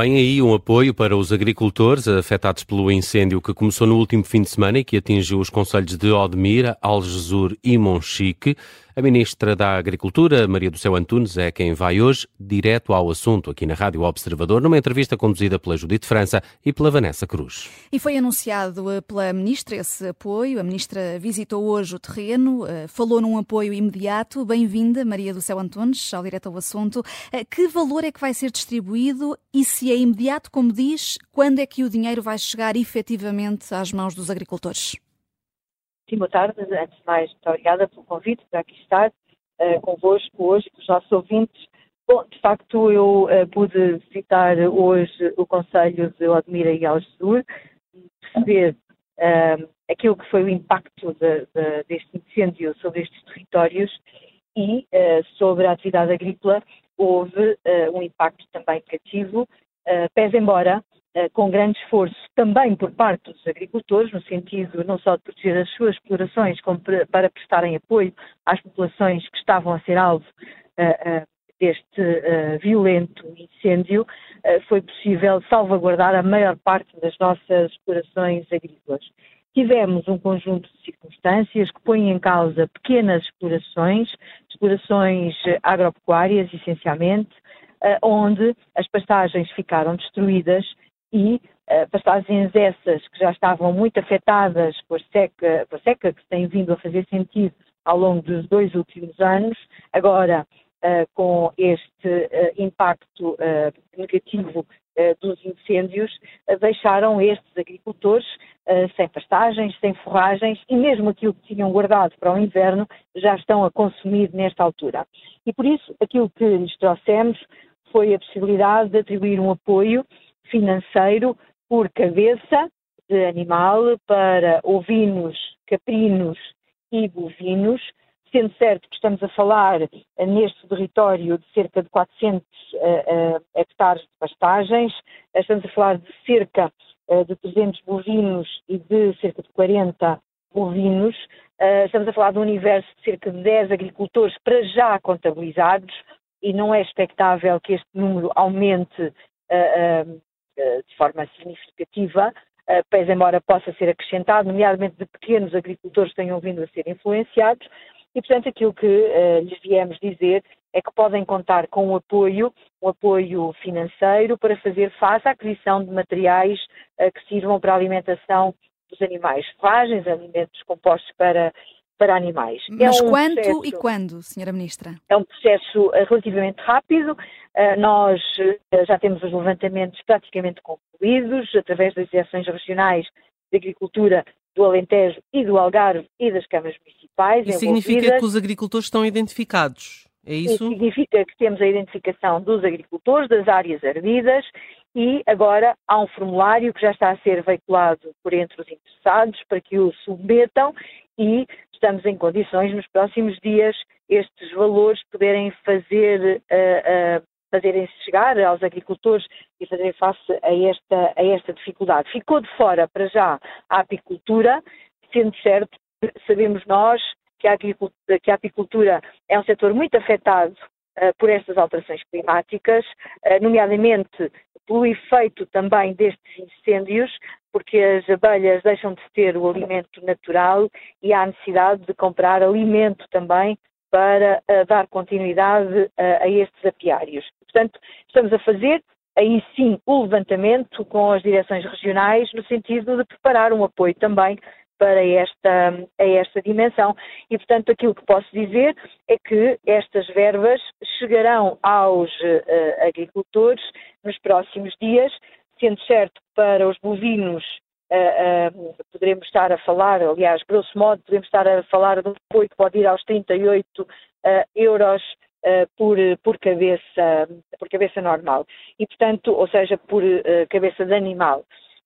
Vem aí um apoio para os agricultores afetados pelo incêndio que começou no último fim de semana e que atingiu os conselhos de Odmira, Algesur e Monchique. A Ministra da Agricultura, Maria do Céu Antunes, é quem vai hoje direto ao assunto aqui na Rádio Observador, numa entrevista conduzida pela Judite França e pela Vanessa Cruz. E foi anunciado eh, pela Ministra esse apoio. A Ministra visitou hoje o terreno, eh, falou num apoio imediato. Bem-vinda, Maria do Céu Antunes, ao direto ao assunto. Eh, que valor é que vai ser distribuído e se é imediato, como diz, quando é que o dinheiro vai chegar efetivamente às mãos dos agricultores? Boa tarde. Antes de mais, muito obrigada pelo convite para aqui estar uh, convosco hoje, com os nossos ouvintes. Bom, de facto, eu uh, pude visitar hoje o Conselho de Odmira e Algesur perceber uh, aquilo que foi o impacto de, de, deste incêndio sobre estes territórios e uh, sobre a atividade agrícola houve um impacto também negativo, pese embora com grande esforço também por parte dos agricultores, no sentido não só de proteger as suas explorações, como para prestarem apoio às populações que estavam a ser alvo uh, uh, deste violento incêndio, foi possível salvaguardar a maior parte das nossas explorações agrícolas. Tivemos um conjunto de circunstâncias que põem em causa pequenas explorações, explorações agropecuárias, essencialmente, onde as pastagens ficaram destruídas e uh, pastagens essas que já estavam muito afetadas por seca, por seca que se tem vindo a fazer sentido ao longo dos dois últimos anos, agora uh, com este uh, impacto negativo dos incêndios, deixaram estes agricultores sem pastagens, sem forragens e mesmo aquilo que tinham guardado para o inverno já estão a consumir nesta altura. E por isso aquilo que lhes trouxemos foi a possibilidade de atribuir um apoio financeiro por cabeça de animal para ovinos, caprinos e bovinos, sendo certo que estamos a falar neste território de cerca de 400 uh, uh, hectares de pastagens, estamos a falar de cerca uh, de 300 bovinos e de cerca de 40 bovinos, estamos a falar de um universo de cerca de 10 agricultores para já contabilizados e não é expectável que este número aumente eh, de forma significativa, eh, pese embora possa ser acrescentado, nomeadamente de pequenos agricultores que tenham vindo a ser influenciados, e portanto aquilo que uh, lhes viemos dizer é que podem contar com um apoio, um apoio financeiro para fazer face à aquisição de materiais que sirvam para a alimentação dos animais, forragens, alimentos compostos para para animais. É Mas é um quanto processo, e quando, Senhora Ministra? É um processo eh, relativamente rápido. Eh, nós eh, já temos os levantamentos praticamente concluídos, através das direções regionais de agricultura do Alentejo e do Algarve e das câmaras municipais. Isso significa que os agricultores estão identificados? É isso? Isso significa que temos a identificação dos agricultores, das áreas ardidas e agora há um formulário que já está a ser veiculado por entre os interessados para que o submetam e estamos em condições nos próximos dias estes valores poderem fazer uh, uh, fazerem chegar aos agricultores e fazerem face a esta, a esta dificuldade. Ficou de fora, para já, a apicultura, sendo certo, sabemos nós que a, que a apicultura é um setor muito afetado por estas alterações climáticas, uh, nomeadamente pelo efeito também destes incêndios, porque as abelhas deixam de ter o alimento natural e há necessidade de comprar alimento também para uh, dar continuidade a estes apiários. Portanto, estamos a fazer aí sim o levantamento com as direções regionais no sentido de preparar um apoio também para esta, a esta dimensão. E, portanto, aquilo que posso dizer é que estas verbas chegarão aos uh, agricultores nos próximos dias, sendo certo para os bovinos Uh, uh, poderemos estar a falar, aliás, grosso modo, podemos estar a falar de um apoio que pode ir aos 38 uh, euros por, por, cabeça, por cabeça normal, e portanto, ou seja, por cabeça de animal.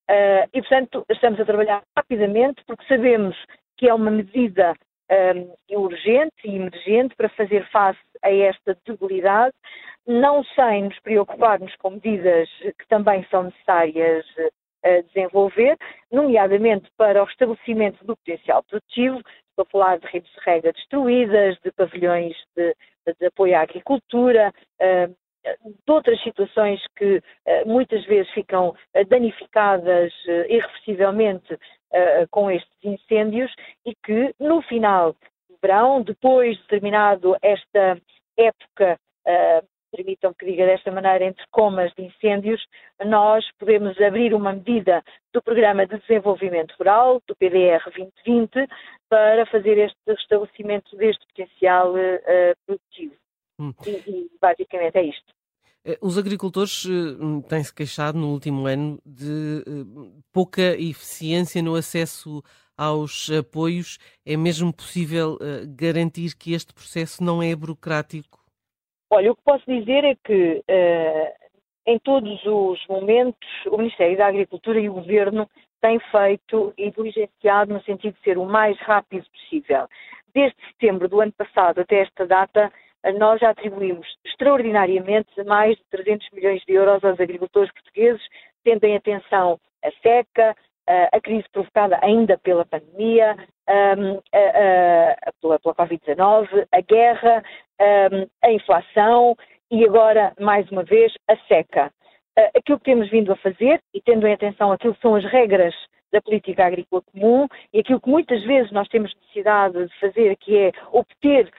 E portanto, estamos a trabalhar rapidamente porque sabemos que é uma medida um, urgente e emergente para fazer face a esta debilidade, não sem nos preocuparmos com medidas que também são necessárias a desenvolver, nomeadamente para o estabelecimento do potencial produtivo. Estou a falar de redes de rega destruídas, de pavilhões de, de apoio à agricultura, uh, de outras situações que muitas vezes ficam danificadas irreversivelmente com estes incêndios e que no final do verão, depois de terminado esta época permitam que diga desta maneira, entre comas de incêndios, nós podemos abrir uma medida do Programa de Desenvolvimento Rural, do PDR 2020, para fazer este restabelecimento deste potencial produtivo. Hum. E, e basicamente é isto. Eh, os agricultores uh, têm-se queixado no último ano de uh, pouca eficiência no acesso aos apoios. É mesmo possível garantir que este processo não é burocrático? Olha, o que posso dizer é que em todos os momentos o Ministério da Agricultura e o Governo têm feito e diligenciado no sentido de ser o mais rápido possível. Desde setembro do ano passado até esta data, nós já atribuímos extraordinariamente mais de 300 milhões de euros aos agricultores portugueses, tendo em atenção a seca, a crise provocada ainda pela pandemia, pela, pela Covid-19, a guerra, a inflação e agora, mais uma vez, a seca. Aquilo que temos vindo a fazer, e tendo em atenção aquilo que são as regras da política agrícola comum e aquilo que muitas vezes nós temos necessidade de fazer, que é obter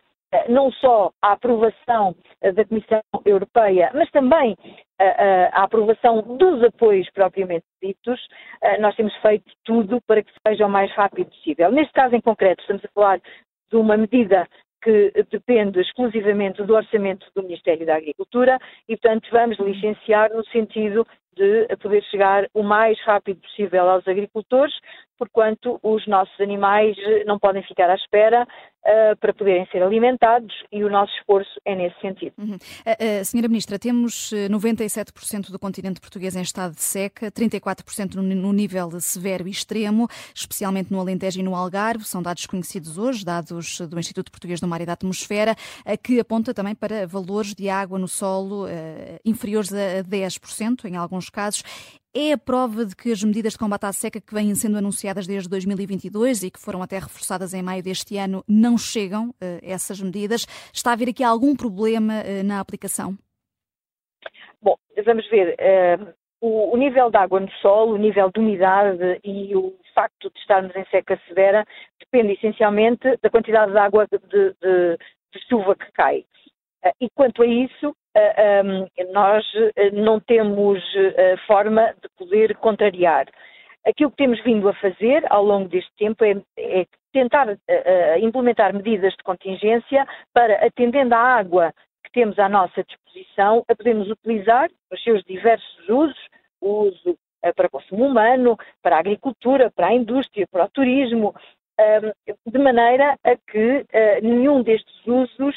não só a aprovação uh, da Comissão Europeia, mas também a, aprovação dos apoios propriamente ditos, nós temos feito tudo para que seja o mais rápido possível. Neste caso em concreto, estamos a falar de uma medida que depende exclusivamente do orçamento do Ministério da Agricultura e, portanto, vamos licenciar no sentido de poder chegar o mais rápido possível aos agricultores, porquanto os nossos animais não podem ficar à espera uh, para poderem ser alimentados e o nosso esforço é nesse sentido. Uhum. Uh, uh, senhora Ministra, temos 97% do continente português em estado de seca, 34% no, no nível severo e extremo, especialmente no Alentejo e no Algarve, são dados conhecidos hoje, dados do Instituto Português do Mar e da Atmosfera, que aponta também para valores de água no solo inferiores a 10% em alguns casos é a prova de que as medidas de combate à seca que vêm sendo anunciadas desde 2022 e que foram até reforçadas em maio deste ano não chegam, uh, essas medidas. Está a haver aqui algum problema uh, na aplicação? Bom, vamos ver. O, o, nível de água no solo, o nível de umidade e o facto de estarmos em seca severa depende essencialmente da quantidade de água de, de, de chuva que cai. E quanto a isso, nós eh, não temos eh, forma de poder contrariar. Aquilo que temos vindo a fazer ao longo deste tempo é, é tentar implementar medidas de contingência para, atendendo à água que temos à nossa disposição, a podermos utilizar os seus diversos usos, o uso para consumo humano, para a agricultura, para a indústria, para o turismo, de maneira a que nenhum destes usos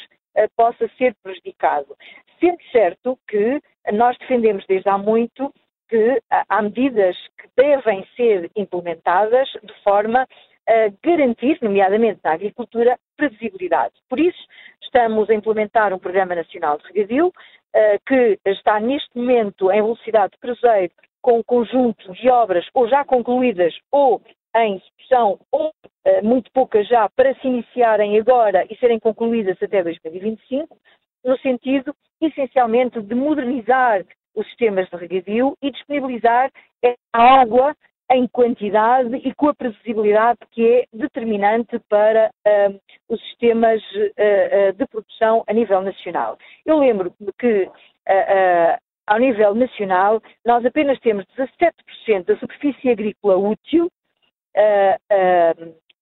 possa ser prejudicado. Sendo certo que nós defendemos desde há muito que há medidas que devem ser implementadas de forma a garantir, nomeadamente na agricultura, previsibilidade. Por isso, estamos a implementar um Programa Nacional de Regadio, eh, que está neste momento em velocidade de cruzeiro com um conjunto de obras ou já concluídas ou em execução, ou eh, muito poucas já, para se iniciarem agora e serem concluídas até 2025, no sentido essencialmente de modernizar os sistemas de regadio e disponibilizar a água em quantidade e com a previsibilidade que é determinante para uh, os sistemas uh, uh, de produção a nível nacional. Eu lembro que ao nível nacional nós apenas temos 17% da superfície agrícola útil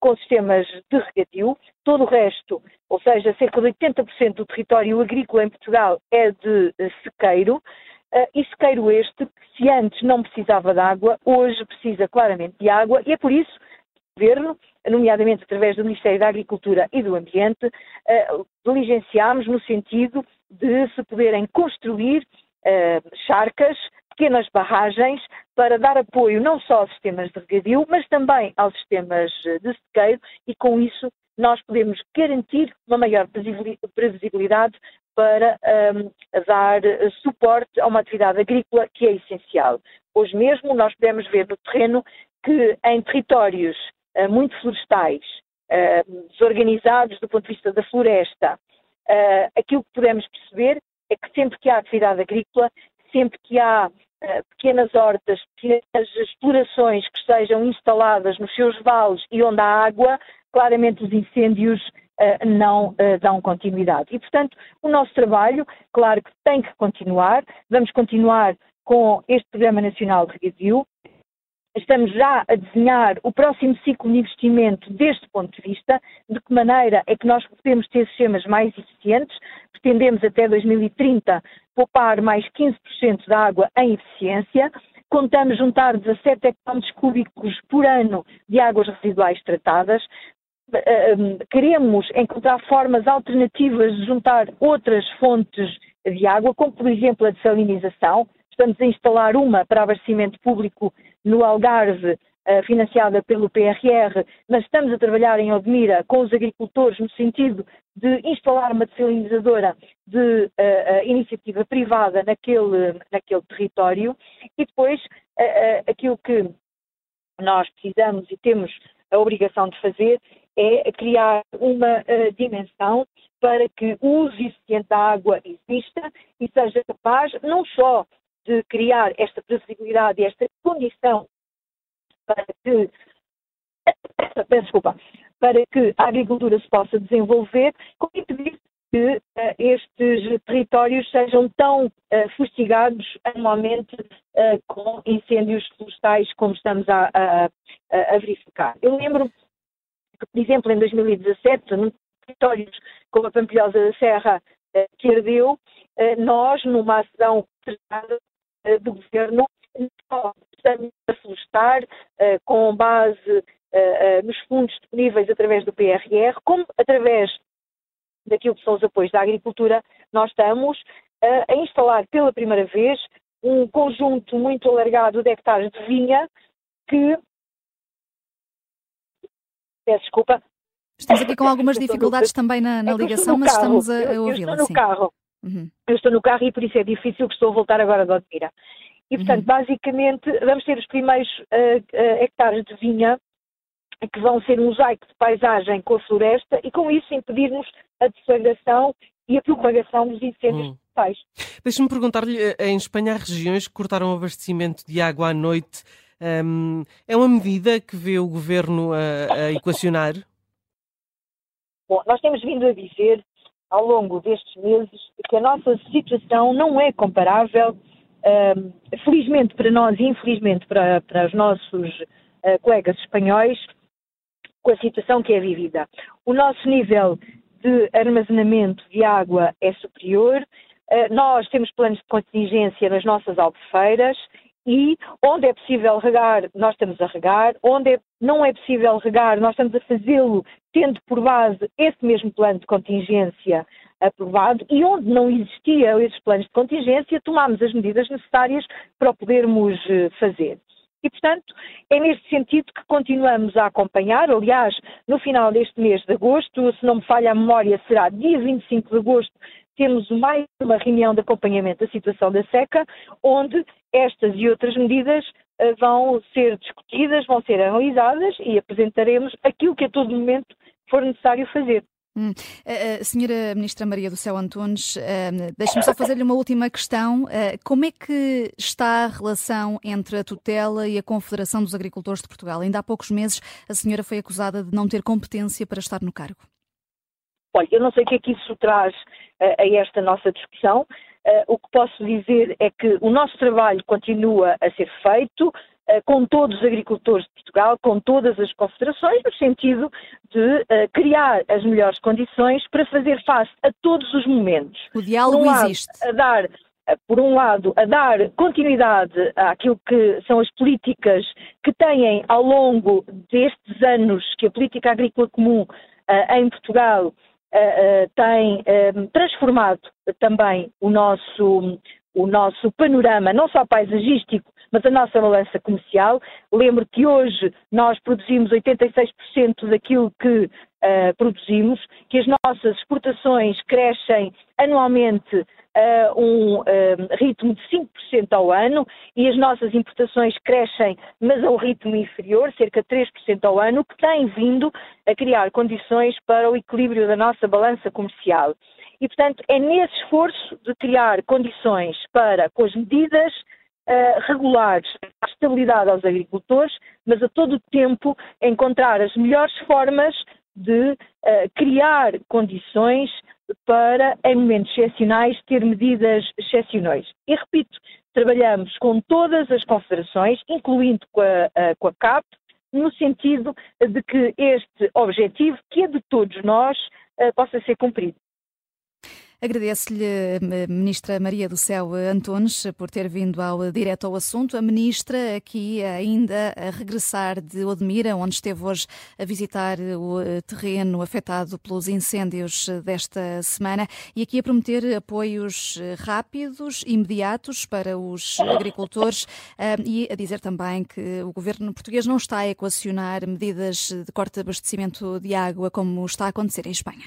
com sistemas de regadio, todo o resto, ou seja, cerca de 80% do território agrícola em Portugal é de eh, sequeiro, eh, e sequeiro este que se antes não precisava de água, hoje precisa claramente de água, e é por isso que o Governo, nomeadamente através do Ministério da Agricultura e do Ambiente, eh, diligenciámos no sentido de se poderem construir charcas pequenas barragens para dar apoio não só aos sistemas de regadio, mas também aos sistemas de sequeiro e com isso nós podemos garantir uma maior previsibilidade para um, dar suporte a uma atividade agrícola que é essencial. Hoje mesmo nós podemos ver no terreno que em territórios uh, muito florestais, uh, desorganizados do ponto de vista da floresta, uh, aquilo que podemos perceber é que sempre que há atividade agrícola, sempre que há pequenas hortas, pequenas explorações que sejam instaladas nos seus vales e onde há água, claramente os incêndios uh, não uh, dão continuidade. E, portanto, o nosso trabalho, claro que tem que continuar, vamos continuar com este Programa Nacional de Regadio, Estamos já a desenhar o próximo ciclo de investimento deste ponto de vista, de que maneira é que nós podemos ter sistemas mais eficientes. Pretendemos até 2030 poupar mais 15% da água em eficiência. Contamos juntar 17 hectómetros cúbicos por ano de águas residuais tratadas. Queremos encontrar formas alternativas de juntar outras fontes de água, como por exemplo a dessalinização. Estamos a instalar uma para abastecimento público no Algarve, financiada pelo PRR, mas estamos a trabalhar em Odmira com os agricultores no sentido de instalar uma desalinizadora de uh, uh, iniciativa privada naquele, naquele território. E depois aquilo que nós precisamos e temos a obrigação de fazer é criar uma dimensão para que o uso eficiente da água exista e seja capaz não só de criar esta previsibilidade e esta condição para que, desculpa, para que a agricultura se possa desenvolver, como impedir que uh, estes territórios sejam tão uh, fustigados anualmente uh, com incêndios florestais como estamos a, a, a, verificar. Eu lembro por exemplo, em 2017, nos territórios como a Pampilhosa da Serra, que ardeu, nós, numa ação do governo, não estamos a florestar uh, com base uh, nos fundos disponíveis através do PRR, como através daquilo que são os apoios da agricultura, nós estamos a instalar pela primeira vez um conjunto muito alargado de hectares de vinha que. Peço desculpa. Estamos aqui com algumas dificuldades também na, na é ligação, mas carro. estamos a, a ouvi-la. Eu estou no carro. Uhum. Eu estou no carro e por isso é difícil que estou a voltar agora de Odmira. E, portanto, uhum. basicamente, vamos ter os primeiros uh, uh, hectares de vinha que vão ser um mosaico de paisagem com a floresta e, com isso, impedirmos a deflagração e a propagação dos incêndios uhum. Deixa-me perguntar-lhe, eh, em Espanha há regiões que cortaram o abastecimento de água à noite. Um, é uma medida que vê o governo a, a equacionar? Bom, nós temos vindo a dizer ao longo destes meses que a nossa situação não é comparável, felizmente para nós e infelizmente para, para os nossos uh, colegas espanhóis, com a situação que é vivida. O nosso nível de armazenamento de água é superior, uh, nós temos planos de contingência nas nossas albufeiras e onde é possível regar, nós estamos a regar, onde é, não é possível regar, nós estamos a fazê-lo tendo por base esse mesmo plano de contingência aprovado e onde não existia esses planos de contingência, tomámos as medidas necessárias para o podermos eh, fazer. E, portanto, é neste sentido que continuamos a acompanhar. Aliás, no final deste mês de agosto, se não me falha a memória, será dia 25 de agosto, temos mais uma reunião de acompanhamento da situação da seca, onde estas e outras medidas uh, vão ser discutidas, vão ser analisadas e apresentaremos aquilo que a todo momento for necessário fazer. Hum. Uh, senhora Ministra Maria do Céu Antunes, uh, deixe-me só fazer-lhe uma última questão. Como é que está a relação entre a tutela e a Confederação dos Agricultores de Portugal? Ainda há poucos meses a senhora foi acusada de não ter competência para estar no cargo. Olha, eu não sei o que é que isso traz a esta nossa discussão. o que posso dizer é que o nosso trabalho continua a ser feito, com todos os agricultores de Portugal, com todas as confederações, no sentido de uh, criar as melhores condições para fazer face a todos os momentos. O diálogo um existe. a dar, uh, por um lado, a dar continuidade àquilo que são as políticas que têm ao longo destes anos que a política agrícola comum uh, em Portugal tem transformado também o nosso, o nosso panorama, não só paisagístico, mas a nossa balança comercial. Lembro que hoje nós produzimos 86% daquilo que uh, produzimos, que as nossas exportações crescem anualmente a uh, um uh, ritmo de 5% ao ano e as nossas importações crescem, mas a um ritmo inferior, cerca de 3% ao ano, que tem vindo a criar condições para o equilíbrio da nossa balança comercial. E, portanto, é nesse esforço de criar condições para, com as medidas uh, regulares, a estabilidade aos agricultores, mas a todo tempo encontrar as melhores formas de uh, criar condições para, em momentos excepcionais, ter medidas excepcionais. E repito, trabalhamos com todas as confederações, incluindo com a, com a CAP, no sentido de que este objetivo, que é de todos nós, uh, possa ser cumprido. Agradeço-lhe, eh, Ministra Maria do Céu Antunes, por ter vindo ao direto ao assunto. A Ministra aqui ainda a regressar de Odmira, onde esteve hoje a visitar o eh, terreno afetado pelos incêndios desta semana e aqui a prometer apoios eh, rápidos, imediatos para os agricultores e a dizer também que o governo português não está a equacionar medidas de corte de abastecimento de água como está a acontecer em Espanha.